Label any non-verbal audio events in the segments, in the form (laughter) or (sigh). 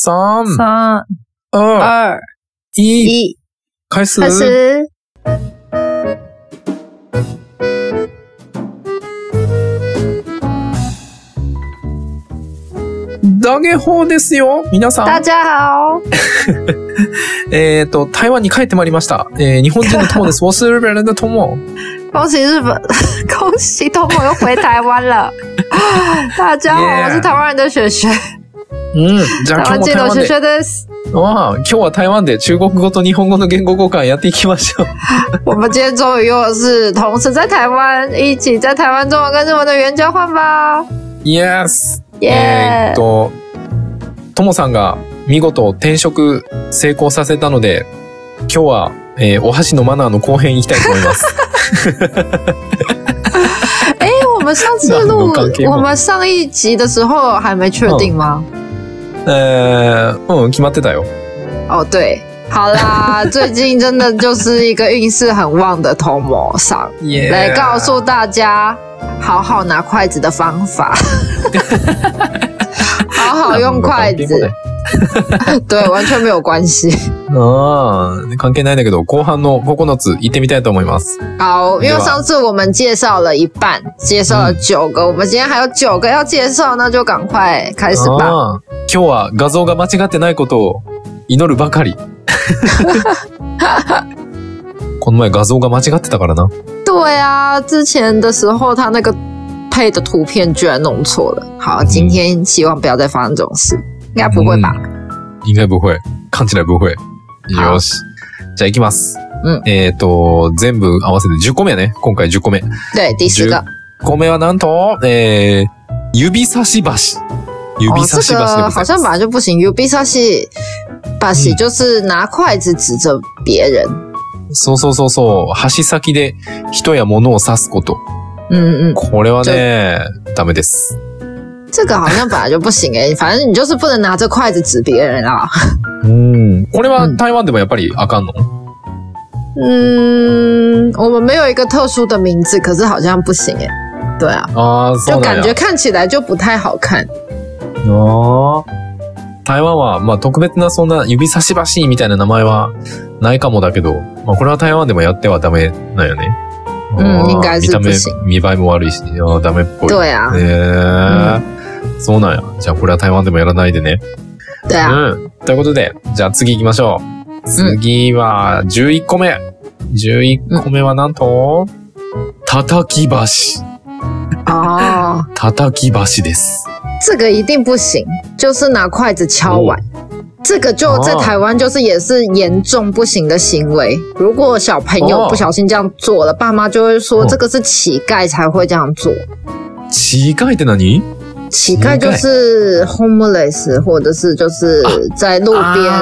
三、三二、二一，一，开始。开始。ダゲホですよ。皆さ大ん。家好，(laughs) えっ、と、台湾に帰ってまいりました。えー日本人の友です。我是日本人的友。恭喜日本，(laughs) 恭喜东某又回台湾了。(laughs) 大家好我是台湾人的雪雪，うん。じゃあ今日も台湾で。あ今日は台湾で中国語と日本語の言語交換やっていきましょう。(laughs) 我们今天终于又是同时在台湾，一起在台湾中文跟日文的语言交换吧。Yes! えっ！と、ともさんが見事転職成功させたので、今日は、えーお箸のマナーの後編いきたいと思います。哎，(laughs) 我们上次录 (laughs) 我们上一集的时候还没确定吗？えーうん、決まってたよ。哦，对，好啦，(laughs) 最近真的就是一个运势很旺的头模上，来告诉大家好好拿筷子的方法，(laughs) 好好用筷子，对，完全没有关系。ああ、関係ないんだけど、後半の9つ行ってみたいと思います。好，因为上次我们介绍了一半，介绍了九个，我们今天还有九个要介绍，那就赶快开始吧。ああ今日は画像が間違ってないことを祈るばかり。この前画像が間違ってたからな。对啊，之前的时候他那个配的图片居然弄错了。好，今天希望不要再发生这种事，应该不会吧？应该不会。勘違い不会。好よし。じゃあ行きます。うんえっ、と、全部合わせて10個目やね。今回10個目。对，第十个。10個目はなんと、えー、指差し箸。指哦，差し箸でございます。好像本来就不行。指差し把洗就是拿筷子指着别人。そうそうそうそう。箸先で人や物を刺すこと。嗯嗯，これはね、ダメです。这个好像本来就不行诶、反正你就是不能拿着筷子指别人啊。うん。これはうん台湾でもやっぱりあかんの？嗯，我们没有一个特殊的名字，可是好像不行诶、对啊，ああ、そ就感觉。看起来就不太好看。あー台湾は、まあ特別なそんな指差し箸みたいな名前はないかもだけど、まあこれは台湾でもやってはダメなんよね。う应该是見た目不行、見栄えも悪いし、あーダメっぽい。对啊，へえ、そうなんや。じゃあこれは台湾でもやらないでね。对啊，うん。ということで、じゃあ次行きましょう。次は11個目。11個目はなんと、叩き箸。哦，叩き箸です。这个一定不行，就是拿筷子敲碗。这个就在哦台湾就是也是严重不行的行为。如果小朋友哦不小心这样做了，爸妈就会说哦这个是乞丐才会这样做。違いって何？乞丐就乞丐？是 homeless，或者是就是在路边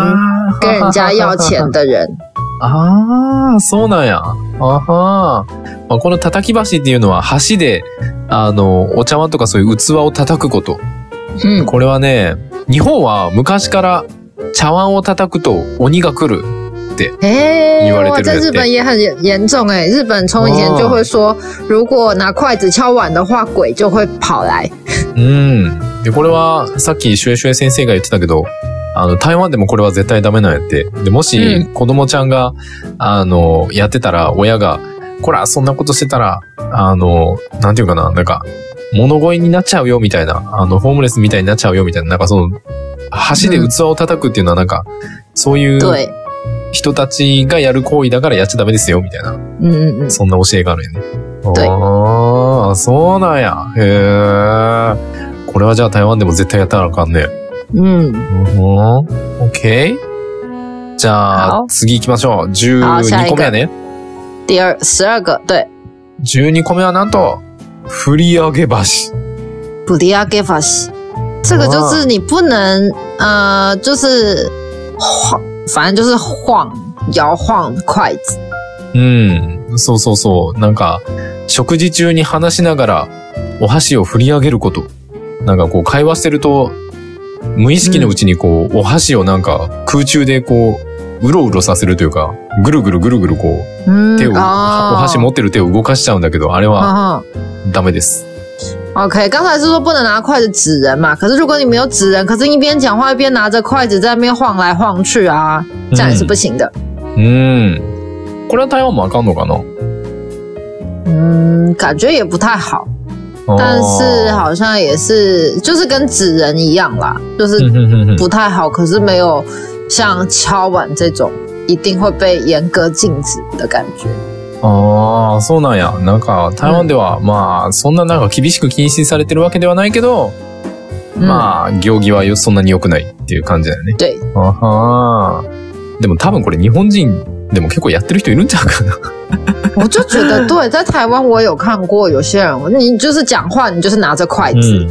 跟人家要钱的人。(laughs) ああ、そうなんや。あはーまあ、この叩き箸っていうのは箸で、あの、お茶碗とかそういう器を叩くこと。嗯，これはね、日本は昔から茶碗を叩くと鬼が来る。哎、言われてる日本也很严严重哎、日本从以前就会说，如果拿筷子敲碗的话，鬼就会跑来。うん。で、これはさっきシュエシュエ先生が言ってたけど、あの、台湾でもこれは絶対ダメなんやって。で、もしう子供ちゃんが、あの、やってたら、親が、こら、そんなことしてたら、あの、なんていうかな、なんか、物乞いになっちゃうよみたいな、あの、ホームレスみたいになっちゃうよみたいな、なんかその、箸で器を叩くっていうのはなんか、そういう对，人たちがやる行為だからやっちゃダメですよ、みたいな、そんな教えがあるよね。对ああ、そうなんや。へえ。これはじゃあ台湾でも絶対やったらあかんね。嗯，うん。OK? じゃあ好、次行きましょう。好下12一个個目はね。第二十二个，对，12個目はなんと、振り上げ箸。布迪亚给法西，这个就是你不能呃，就是晃，反正就是晃，摇晃筷子。うん。そうそうそう。なんか、食事中に話しながら、お箸を振り上げること。なんかこう、会話してると、無意識のうちにこう、お箸をなんか空中でこう、うろうろさせるというか、ぐるぐるぐるぐるこう、嗯手を、哦お箸持ってる手を動かしちゃうんだけど、あれは啊ダメです。OK，刚才是说不能拿筷子指人嘛，可是如果你没有指人，可是一边讲话一边拿着筷子在那边晃来晃去啊，这样也是不行的。嗯，これは台湾もあかんのかな？嗯，感觉也不太好，但是好像也是，就是跟指人一样啦，就是不太好，可是没有像敲碗这种一定会被严格禁止的感觉。 ああ、そうなんや。なんか、台湾では、まあ、そんななんか厳しく禁止されてるわけではないけど、まあ、行儀はそんなに良くないっていう感じだよね。对。あはでも多分これ日本人でも結構やってる人いるんちゃうかな。我就觉得，对，在台湾我有看过有些人，你就是讲话，你就是拿着筷子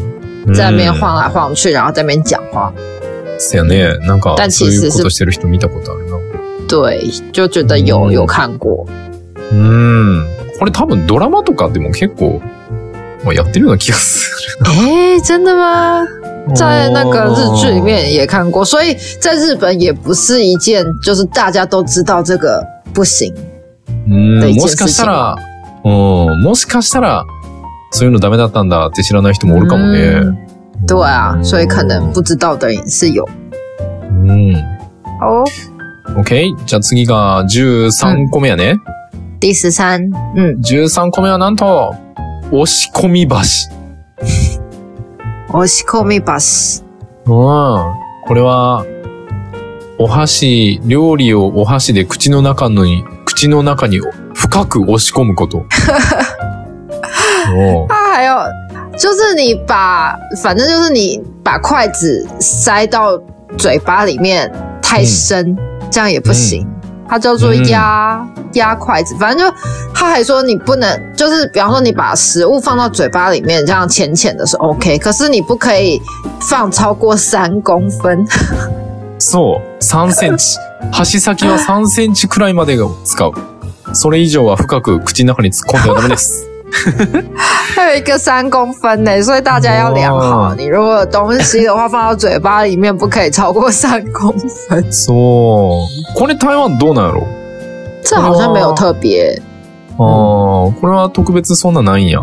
在那边晃来晃去，然后在那边讲话。是やね。なんか、そういうことしてる人見たことあるな。对，就觉得有有看过。うん。これ多分ドラマとかでも結構、まあ、やってるような気がする。え真的吗？(laughs) 在那个日剧里面也看过，所以在日本也不是一件就是大家都知道这个不行的一件事情。うん、もしかしたら、そういうのダメだったんだって知らない人もおるかもね。对啊，所以可能不知道的人是有。うん。好。OK。じゃあ次が13個目やね。第十三。うん。13個目はなんと、押し込み橋。押し込み橋。うん。これは、お箸、料理をお箸で口の中のに、口の中に深く押し込むこと。(laughs) 哦。它还有，就是你把，反正就是你把筷子塞到嘴巴里面太深，嗯、这样也不行。嗯它叫做压压筷子，反正就他还说你不能，就是比方说你把食物放到嘴巴里面，这样浅浅的是 OK，可是你不可以放超过三公分。そう、三センチ。箸先は三センチくらいまでを使う。それ以上は深く口の中に突っ込んではダメです。(laughs) 还有一个三公分呢，所以大家要量好。你如果有东西的话，放到嘴巴里面不可以超过三公分。そう。これ台湾どうなんやろ？这好像没有特别。哦，これは特別そんなないんや。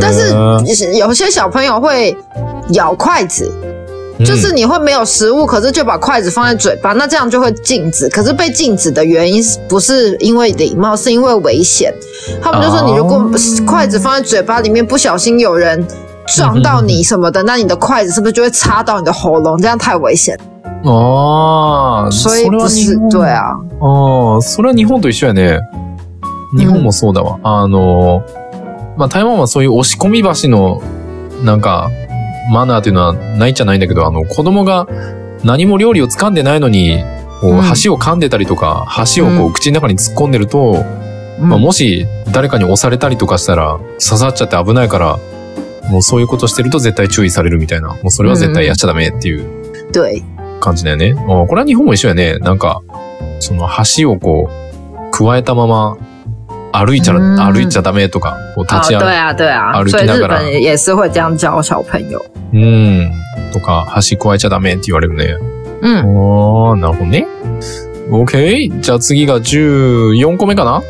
但是有些小朋友会咬筷子。 就是你会没有食物，可是就把筷子放在嘴巴，那这样就会禁止。可是被禁止的原因不是因为礼貌，是因为危险。他们就说，你如果筷子放在嘴巴里面，不小心有人撞到你什么的，那你的筷子是不是就会插到你的喉咙？这样太危险。哦，所以不是对啊。哦，それは日本と一緒やね。日本もそうだわ。あの、まあ台湾はそういう押し込み橋のなんか。 マナーっていうのはないっちゃないんだけど、あの、子供が何も料理を掴んでないのに、こう、箸を噛んでたりとか、箸をこう、口の中に突っ込んでると、まあ、もし誰かに押されたりとかしたら、刺さっちゃって危ないから、もうそういうことしてると絶対注意されるみたいな。もうそれは絶対やっちゃダメっていう感じだよね。これは日本も一緒やね。なん。か、その箸をこう、加えたまま歩いちゃ、歩いちゃダメとか、こう立ち歩,、对啊对啊、歩きながら。也是会这样教小朋友。うん。とか、端加えちゃダメって言われるね。うん。ああ、なるほどね。OK。じゃあ次が14個目かな？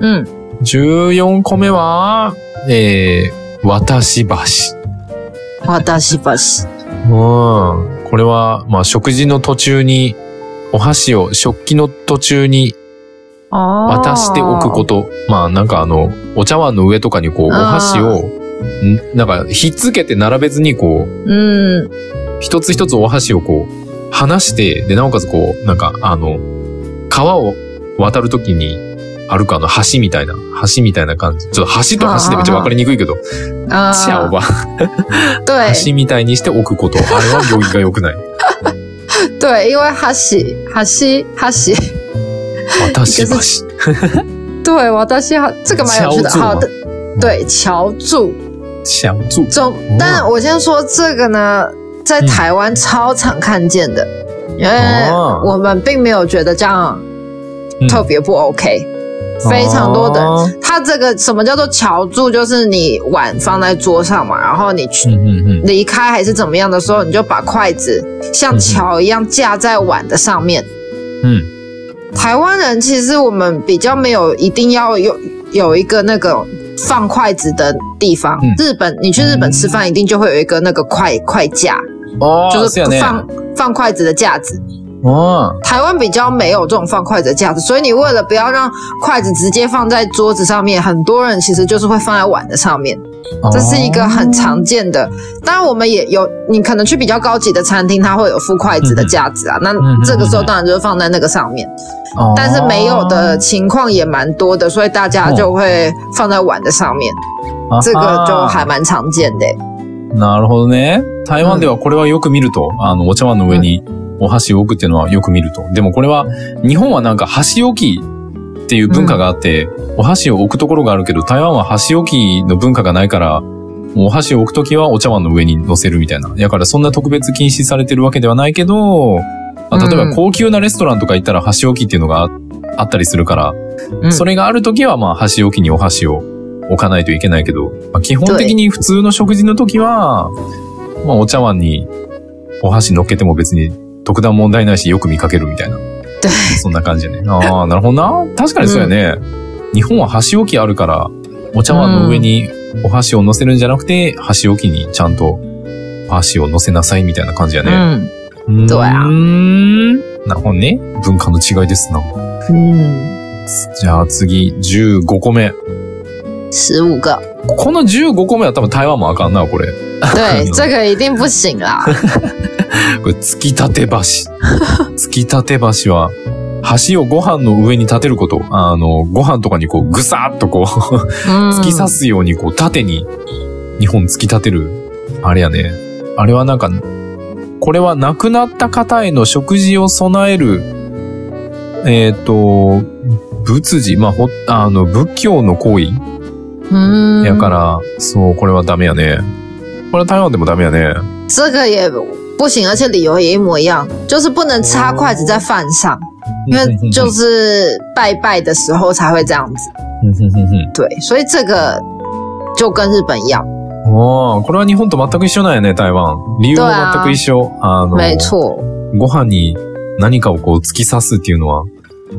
うん。14個目は、えー、渡し橋。渡し橋。うん。これは、まあ、食事の途中に、お箸を食器の途中に渡しておくこと。まあなんかあの、お茶碗の上とかにこう、お箸を、なんかひっつけて並べずにこう、うん、一つ一つお箸をこう、離して、で、なおかつこう、なんかあの、川を渡るときに歩くあの橋みたいな、橋みたいな感じ。ちょっと橋と橋でめっちゃわかりにくいけど、チャオバ。橋 (laughs) みたいにして置くこと。あれは行儀が良くない。(laughs) 对，因为箸、箸、箸？私橋。(laughs) 对，私は这个蛮有趣的。好的，对，桥柱。桥柱。中，但我先说这个呢，在台湾超常看见的，因为我们并没有觉得这样特别不 OK。非常多的，它这个什么叫做桥柱？就是你碗放在桌上嘛，然后你去离开还是怎么样的时候，你就把筷子像桥一样架在碗的上面。嗯。台湾人其实我们比较没有一定要有有一个那个 放筷子的地方。嗯日本，你去日本吃饭，一定就会有一个那个筷筷架，ああ、就是そうやね。放放筷子的架子。あ台湾比较没有这种放筷子的架子，所以你为了不要让筷子直接放在桌子上面，很多人其实就是会放在碗的上面。 あ。这是一个很常见的。当然，我们也有，你可能去比较高级的餐厅，它会有附筷子的架子啊。那嗯这个时候当然就是放在那个上面，あー但是没有的情况也蛮多的，所以大家就会放在碗的上面。这个就还蛮常见的。なるほどね。台湾ではこれはよく見ると、あの、お茶碗の上にお箸を置くっていうのはよく見ると。でもこれは、日本はなんか箸置き っていう文化があって、お箸を置くところがあるけど、台湾は箸置きの文化がないから、お箸を置くときはお茶碗の上に乗せるみたいな。だからそんな特別禁止されてるわけではないけど、まあ例えば高級なレストランとか行ったら箸置きっていうのがああったりするから、嗯それがあるときはまあ箸置きにお箸を置かないといけないけど、まあ、基本的に普通の食事の時は、まあお茶碗にお箸乗っけても別に特段問題ないしよく見かけるみたいな。对，(laughs) そんな感じやね。ああ、なるほどな。確かにそうやね。日本は箸置きあるから、お茶碗の上にお箸を乗せるんじゃなくて、箸置きにちゃんとお箸を乗せなさいみたいな感じやね。嗯うーんそうやなるほどね。文化の違いですな。嗯，じゃあ次、15個目。十五个，この15個目は多分台湾もあかんな、これ。对，这个一定不行啦。これ、突き立て橋。(laughs) 突き立て橋は、橋をご飯の上に立てること。あの、ご飯とかにこう、ぐさっとこう、嗯，突き刺すようにこう、縦に、日本突き立てる。あれやね。あれはなんか、これは亡くなった方への食事を備える、えっ、と、仏事、まあ、ほ、あの、仏教の行為嗯，やから、そう、これはダメやね。これは台湾でもダメやね。这个也不行，而且理由也一模一样，就是不能插筷子在饭上，因为就是拜拜的时候才会这样子。うんうんうんうん对，所以这个就跟日本一样，おーこれは日本と全く一緒なんやね、台湾。理由も全く一緒。あの、没错。ご飯に何かをこう突き刺すっていうのは、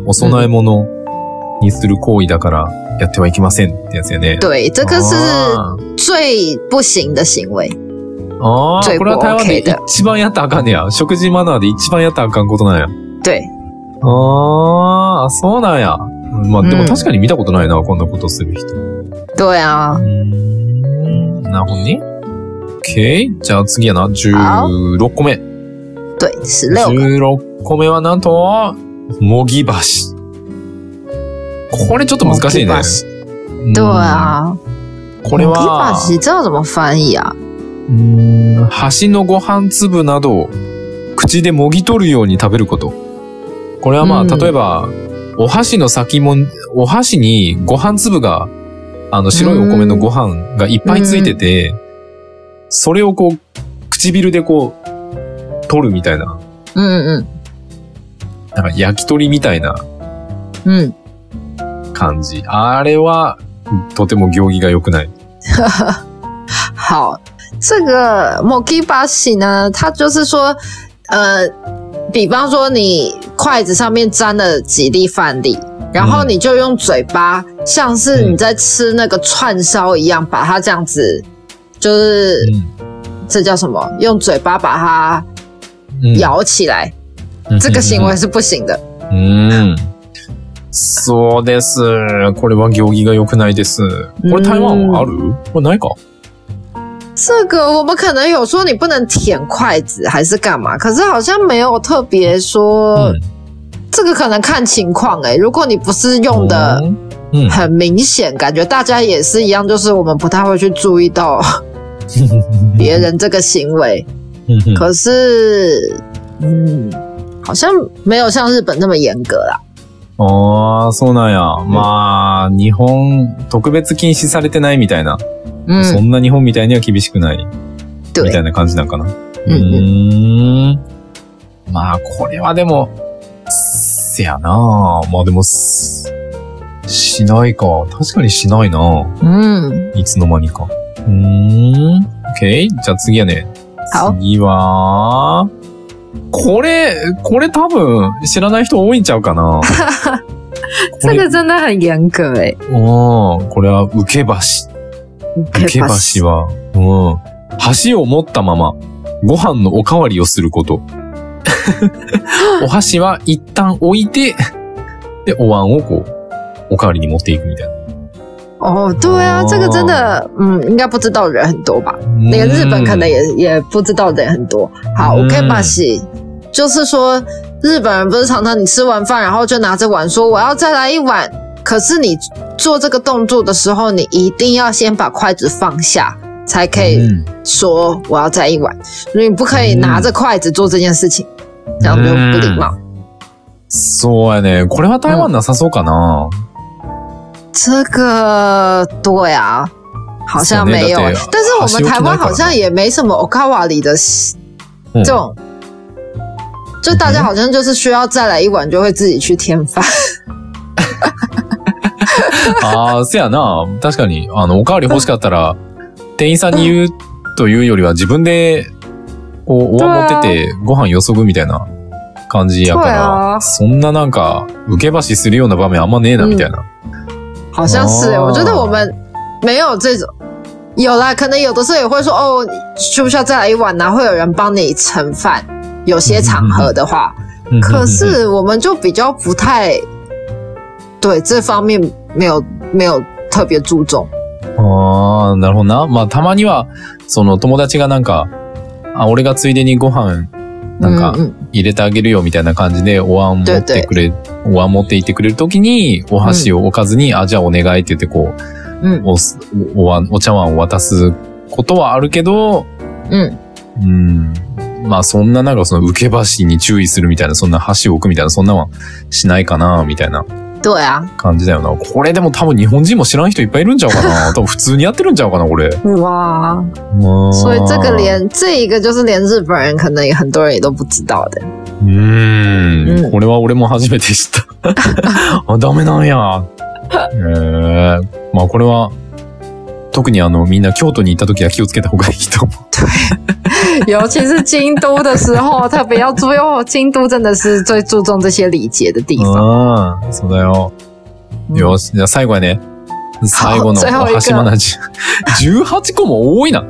お供え物にする行為だからやってはいけませんってやつやね。(laughs) 对，这个是あ最不行的行为。ーあー、最これは台湾で OK だ一番やったらあかんねや。食事マナーで一番やったらあかんことなんや。对，ああ、そうなんや。まあでうんも確かに見たことないな、こんなことする人。对啊う。ーんなるほどね。OK。じゃあ次やな。16個目。对，十六个。16個目はなんと、模擬橋。これちょっと難しいね。うん对。啊，これ模は、拟这要怎么翻译啊？うん。橋のご飯粒などを口でもぎ取るように食べること。これはまあ、うん。例えば、お箸の先も、お箸にご飯粒が、あの白いお米のご飯がいっぱいついてて、それをこう、唇でこう、取るみたいな、嗯嗯なんか焼き鳥みたいな嗯感じ。あれは、とても行儀が良くない。嗯，(laughs) 好，这个 mokibashi 呢，它就是说，呃，比方说你筷子上面沾了几粒饭粒，然后嗯你就用嘴巴，像是你在吃那个串烧一样，把它这样子，就是、うん这叫什么？用嘴巴把它うん咬起来，这个行为是不行的。うん。そうです。これは行儀が良くないです。これ台湾はあるこれないか 这个我们可能有说你不能舔筷子还是干嘛，可是好像没有特别说。うん。这个可能看情况哎、如果你不是用的うん。很明显，感觉大家也是一样，就是我们不太会去注意到(laughs) 别人这个行为。うん。可是，嗯，好像没有像日本那么严格啦。ああ、そうなんや。まあ、日本、特別禁止されてないみたいな。 そ嗯，んな日本みたいには厳しくない。みたい对，な感じなんかな。ううんーん。まあ、これはでも、せやなまあでも、すしないか。確かにしないな嗯，いつの間にか。うーん。OK? じゃあ次やね。好，次は、これ、これ多分知らない人多いんちゃうかな。这个真的很严格哎。哦，これは受け橋。受け橋は、うん。箸を持ったまま、ご飯のおかわりをすること。(laughs) お箸は一旦置いて、で、お椀をこう、おかわりに持っていくみたいな。哦，对啊，这个真的，嗯，应该不知道人很多吧？那个日本可能也也不知道的人很多。好，OK，巴西，就是说日本人不是常常你吃完饭然后就拿着碗说我要再来一碗，可是你做这个动作的时候，你一定要先把筷子放下，才可以说我要再一碗，你不可以拿着筷子做这件事情，这样就不礼貌。そうやね。これは台湾なさそうかな。这个对啊，好像没有。但是我们台湾好像也没什么 okawa 里的这种，就大家好像就是需要再来一碗，就会自己去添饭。 (laughs) ああ、せやな。確かに、あの、おかわり欲しかったら、店員さんに言うというよりは自分で、こう、お椀持っててご飯よそぐみたいな感じやから、そんななんか、受け箸するような場面あんまねえな、みたいな。好像是，我觉得我们没有这种，有啦，可能有的时候也会说哦，需不需要再来一碗呢？会有人帮你盛饭，有些场合的话，可是我们就比较不太对这方面没有没有特别注重。ああ、なるほどな。まあたまにはその友達がなんかあ俺がついでにご飯なんか入れてあげるよみたいな感じでお椀持ってくれ、お椀持っていってくれるときにお箸を置かずに、あ、じゃあお願いって言ってこう、おお椀お茶碗を渡すことはあるけど、うん。うん。まあそんななんかその受け箸に注意するみたいな、そんな箸を置くみたいな、そんなはしないかな、みたいな。对啊。感じだよな。これでも多分日本人も知らん人いっぱいいるんちゃうかな。(laughs) 多分普通にやってるんちゃうかな、これ。哇。所以这个连这一个就是连日本人可能也很多人也都不知道的。うん。これは俺も初めて知った。(laughs) あ、ダメなんや。えー、まあこれは特にあのみんな京都に行った時は気をつけた方がいいと思う。对，尤其是京都的时候，特别要注意哦。京都真的是最注重这些礼节的地方。ああ、そうだよ。よし、じゃあ最後はね。最後の (laughs) お箸まなじ。18個も多いな。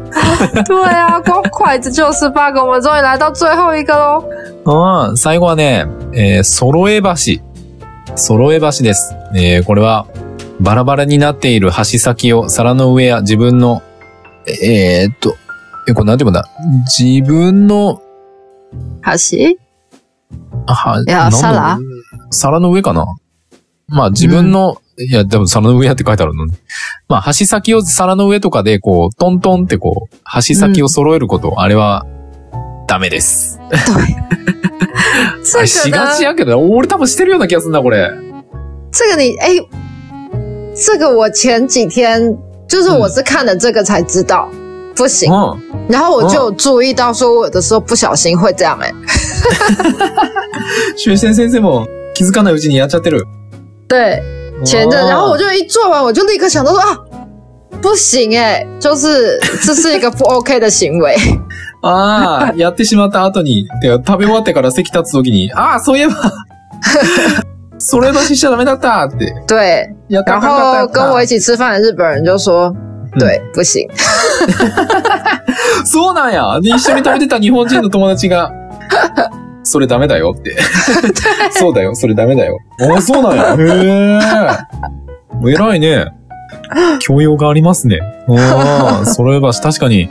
对啊，光筷子就十八个，我们终于来到最后一个喽。うん、最後はね、えー、揃え橋。揃え橋です。えー、これは、バラバラになっている箸先を皿の上や自分の、えー、っと、え、これなんて言うんだ？自分の、箸？は、いや、皿？皿の上かな？まあ自分の、うん、いや、でも皿の上やって書いてあるのに。まあ箸先を皿の上とかでこう、トントンってこう、箸先を揃えること、うん、あれは、ダメです。对。(laughs) しがちやけど、俺多分してるような気がするんだ、これ。这个你，哎、这个我前几天就是我是看了这个才知道、嗯、不行、嗯，然后我就有注意到说我有的时候不小心会这样哎、欸。(laughs) 学生先生も気づかないうちにやっちゃってる。对，前阵，然后我就一做完，我就立刻想到说啊，不行哎、欸，就是这是一个不 OK 的行为。(laughs) ああ、やってしまった後に、食べ終わってから席立つ時に、ああ、そういえばそれしちゃダメだったって。对，然后跟我一起吃饭的日本人就说，对，不行。(laughs) そうなんや。一緒に食べてた日本人の友達が、(laughs) それダメだよって。(laughs) そうだよ、それダメだよ。あ、そうなんや。へえ。偉いね。教養がありますね。ああ、それは確かに、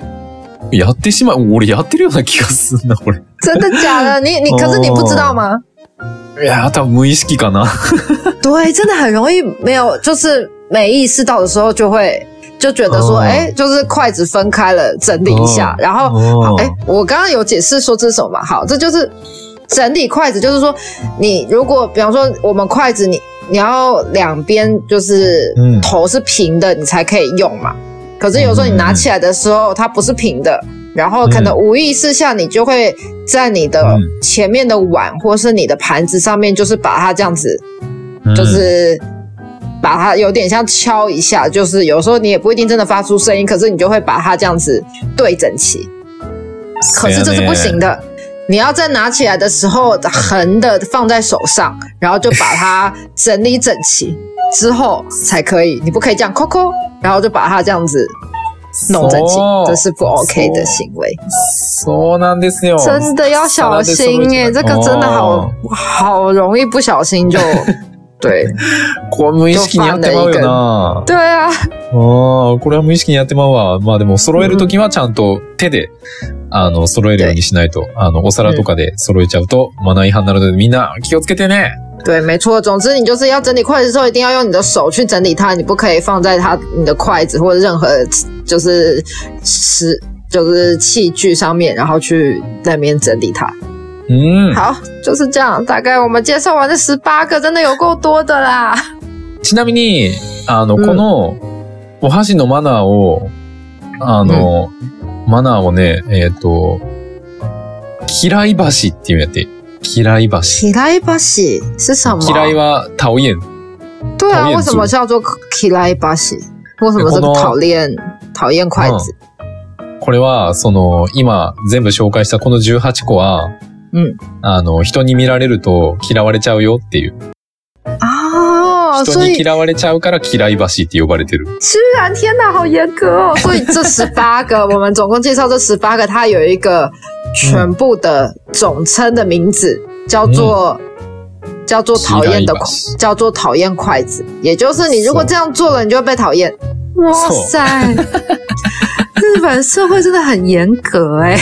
やってしまう。俺やってるような気がすんな、これ。真的假的？你你可是你不知道吗？いや、多分無意識(laughs) かな。对，真的很容易没有，就是没意识到的时候，就会就觉得说，哎、哦，就是筷子分开了，整理一下，哦、然后，哎、哦，我刚刚有解释说这是什么嘛？好，这就是整理筷子，就是说，你如果比方说我们筷子，你你要两边就是头是平的，你才可以用嘛。可是有时候你拿起来的时候，它不是平的。 然后可能无意识下，你就会在你的前面的碗或是你的盘子上面，就是把它这样子，就是把它有点像敲一下，就是有时候你也不一定真的发出声音，可是你就会把它这样子对整齐。可是这是不行的，你要在拿起来的时候横的放在手上，然后就把它整理整齐之后才可以。你不可以这样抠抠，然后就把它这样子弄整齐，这是不 OK 的行为。そうなんですよ。真的要小心耶，这个真的好好容易不小心就。(laughs) 对。これ無意識にやってまうよな。对啊。ああ、これは無意識にやってまうわ。まあでも揃えるときはちゃんと手で、あの、揃えるようにしないと。あの、お皿とかで揃えちゃうとマナー違反なのでみんな気をつけてね。对，没错。总之，你就是要整理筷子的时候，一定要用你的手去整理它，你不可以放在它你的筷子或者任何就是吃就是器具上面，然后去那边整理它。嗯，好，就是这样。大概我们介绍完这十八个，真的有够多的啦。ちなみに、あの、この、お箸のマナーを、あの、マナーをね、えっ、と、嫌い箸っていうやって 嫌い箸。嫌い箸是什么？嫌いは讨厌。对啊，为什么叫做嫌い箸？为什么是讨厌？讨厌筷子？これは、その、今全部紹介したこの18個は、うん。あの、人に見られると嫌われちゃうよっていう。啊，人に嫌われちゃうから嫌い橋って呼ばれてる。居然，天哪，好严格哦！所以这十八个，我们总共介绍这十八个，它有一个全部的总称的名字，叫做叫做讨厌的，叫做讨厌筷子。也就是你如果这样做了，你就会被讨厌。哇塞，(laughs) 日本社会真的很严格哎。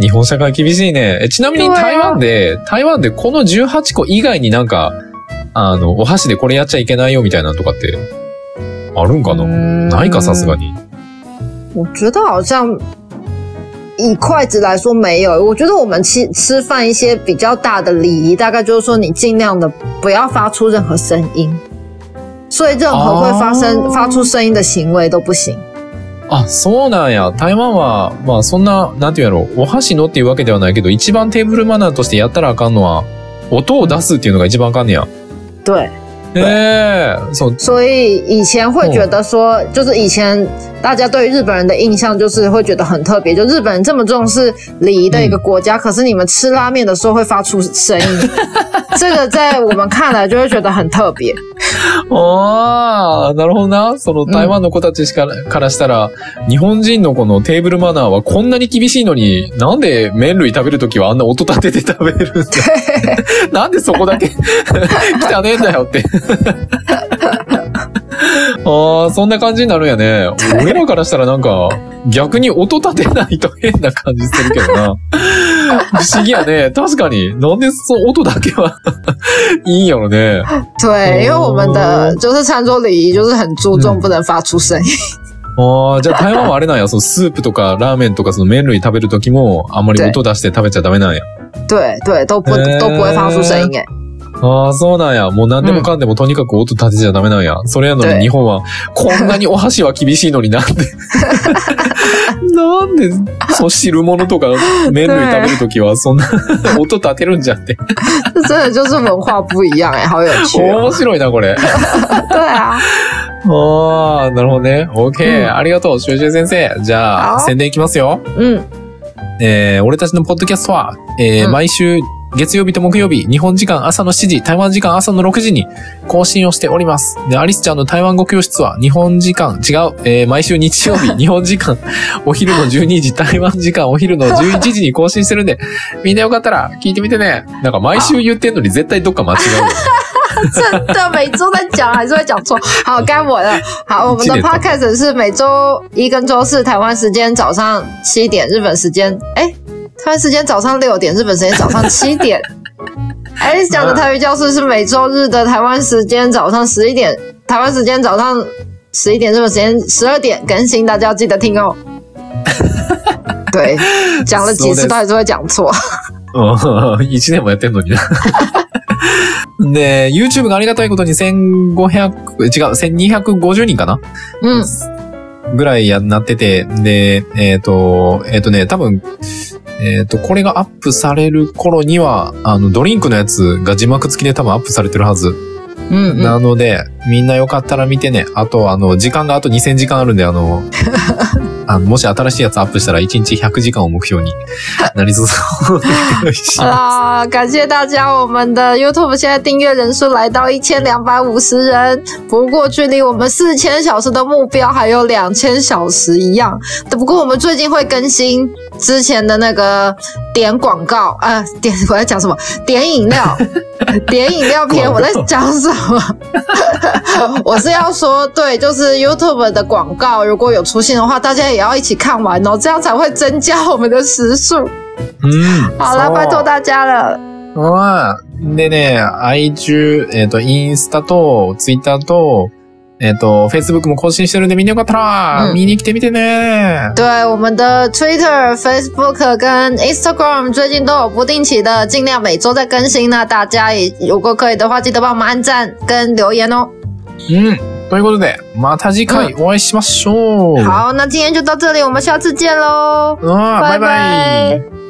日本社会厳しいね。ちなみに台湾で、台湾でこの18個以外になんか、あの、お箸でこれやっちゃいけないよみたいなとかって、あるんかな？ないか、さすがに。我觉得好像以筷子来说没有。我觉得我们吃吃饭一些比较大的礼仪，大概就是说你尽量的不要发出任何声音，所以任何会发生、发出声音的行为都不行。あ、そうなんや。台湾は、まあそんな、なんていうやろ、お箸のっていうわけではないけど、一番テーブルマナーとしてやったらあかんのは、音を出すっていうのが一番あかんねや。对。 え所所以以前会觉得说，就是以前大家对日本人的印象就是会觉得很特别，就日本人这么重视礼仪的一个国家，可是你们吃拉面的时候会发出声音，(laughs) 这个在我们看来就会觉得很特别。(laughs) (laughs) ああ、なるほどな。その台湾の子たちから,、からしたら、日本人のこのテーブルマナーはこんなに厳しいのに、なんで麺類食べるときはあんな音立てて食べるんだ？(laughs) なんでそこだけ (laughs) 汚ねえんだよって (laughs) ああ、そんな感じになるんやね。俺らからしたらなんか、逆に音立てないと変な感じするけどな。不思議やね。確かに。なんでその音だけはいいんやろね。对，因为我们的就是餐桌礼仪就是很注重不能发出声音。ああ、じゃあ台湾はあれなんや。そのスープとかラーメンとかその麺類食べるときもあんまり音出して食べちゃダメなんや。对对，都不都不会发出声音诶。ああ、そうなんや。もう何でもかんでもとにかく音立てちゃダメなんや。それやのに日本は、こんなに (laughs) お箸は厳しいのになんで (laughs) なんで、そう、汁物とか麺類食べるときは (laughs) そんな音立てるんじゃって。真的就是文化不一样哎，好有趣。面白いな、これ。对啊。ああ、なるほどね。OK、うん、ありがとう、シュウシュウ先生。じゃあ、宣伝いきますよ。うん。えー、俺たちのポッドキャストは、えー、うん、毎週月曜日と木曜日、日本時間朝の7時、台湾時間朝の6時に更新をしております。で、アリスちゃんの台湾語教室は日本時間、違う、えー、毎週日曜日、(laughs) 日本時間、お昼の12時、台湾時間、お昼の11時に更新してるんで、みんなよかったら聞いてみてね。なんか毎週言ってんのに絶対どっか間違う。(laughs) (laughs) 真的每周在讲，还是会讲错。好，该我了。好，我们的 podcast 是每周一跟周四台湾时间早上七点，日本时间哎。台湾时间早上六点，日本时间早上(laughs) 七点。Alice 讲的台语教室是每周日的台湾时间早上十一点，台湾时间早上十一点，日本时间十二点更新，大家要记得听哦。(laughs) 对，讲了几次都还是会讲错。哦，一年もやってんのに。 で、YouTube がありがたいことに1500、違う、1250人かな？うん。ぐらいや、なってて、で、えっ、ー、と、えっ、ー、とね、多分、えっ、ー、と、これがアップされる頃には、あの、ドリンクのやつが字幕付きで多分アップされてるはず。うんうん、なので、みんなよかったら見てね。あと、あの、時間があと2000時間あるんで、あの、(laughs) あもし新しいやつアップしたら1日100時間を目標に (laughs) なりそう。好啦，感谢大家，我们的 YouTube 现在订阅人数来到一千两百五十人，不过距离我们四千小时的目标还有两千小时一样。不过我们最近会更新之前的那个点广告啊，点我在讲什么？点饮料，(laughs) 点饮料片，我在讲什么？(laughs) 我是要说，对，就是 YouTube 的广告，如果有出现的话，大家也要一起看完哦，这样才会增加我们的时数。嗯，好了，拜托大家了。哇，でね、IG えっとインスタとツイッターとえっと Facebook も更新してるんで、みんなよかったら見に来てみてね。对，我们的 Twitter、Facebook 跟 Instagram 最近都有不定期的，尽量每周在更新那大家也如果可以的话，记得帮我们按赞跟留言哦。嗯，ということで、また次回お会いしましょう。好，那今天就到这里，我们下次见喽。啊，拜拜。